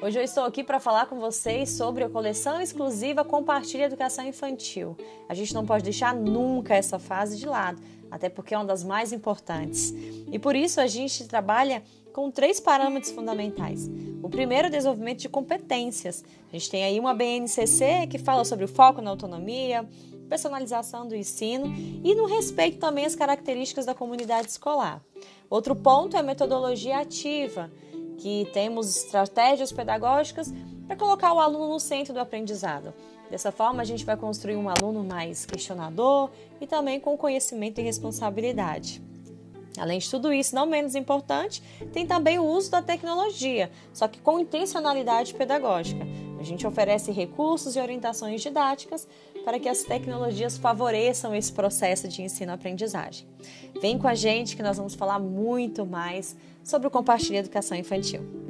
Hoje eu estou aqui para falar com vocês sobre a coleção exclusiva Compartilha Educação Infantil. A gente não pode deixar nunca essa fase de lado, até porque é uma das mais importantes. E por isso a gente trabalha com três parâmetros fundamentais. O primeiro é o desenvolvimento de competências. A gente tem aí uma BNCC que fala sobre o foco na autonomia, personalização do ensino e no respeito também às características da comunidade escolar. Outro ponto é a metodologia ativa, que temos estratégias pedagógicas para colocar o aluno no centro do aprendizado. Dessa forma, a gente vai construir um aluno mais questionador e também com conhecimento e responsabilidade. Além de tudo isso, não menos importante, tem também o uso da tecnologia, só que com intencionalidade pedagógica. A gente oferece recursos e orientações didáticas para que as tecnologias favoreçam esse processo de ensino-aprendizagem. Vem com a gente que nós vamos falar muito mais sobre o Compartilha Educação Infantil.